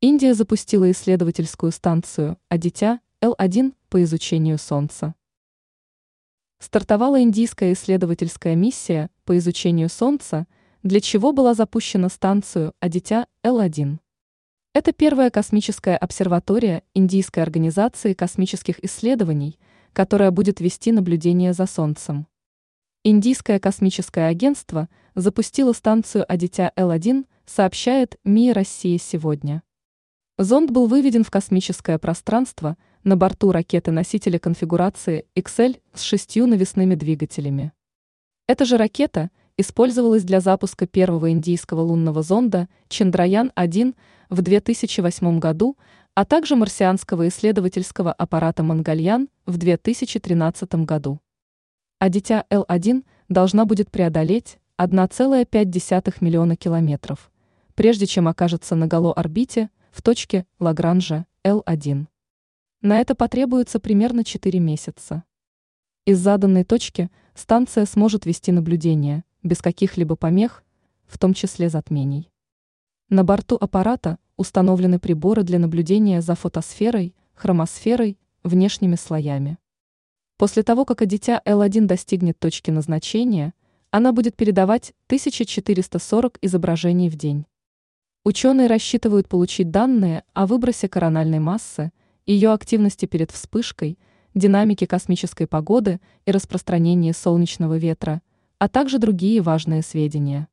Индия запустила исследовательскую станцию «Адитя» Л-1 по изучению Солнца. Стартовала индийская исследовательская миссия по изучению Солнца, для чего была запущена станцию «Адитя» Л-1. Это первая космическая обсерватория Индийской организации космических исследований, которая будет вести наблюдение за Солнцем. Индийское космическое агентство запустило станцию «Адитя Л-1», сообщает МИА России сегодня. Зонд был выведен в космическое пространство на борту ракеты-носителя конфигурации XL с шестью навесными двигателями. Эта же ракета использовалась для запуска первого индийского лунного зонда Чандраян-1 в 2008 году, а также марсианского исследовательского аппарата Мангальян в 2013 году. А дитя Л-1 должна будет преодолеть 1,5 миллиона километров, прежде чем окажется на голо-орбите в точке Лагранжа L1. На это потребуется примерно 4 месяца. Из заданной точки станция сможет вести наблюдение без каких-либо помех, в том числе затмений. На борту аппарата установлены приборы для наблюдения за фотосферой, хромосферой, внешними слоями. После того, как дитя L1 достигнет точки назначения, она будет передавать 1440 изображений в день. Ученые рассчитывают получить данные о выбросе корональной массы, ее активности перед вспышкой, динамике космической погоды и распространении солнечного ветра, а также другие важные сведения.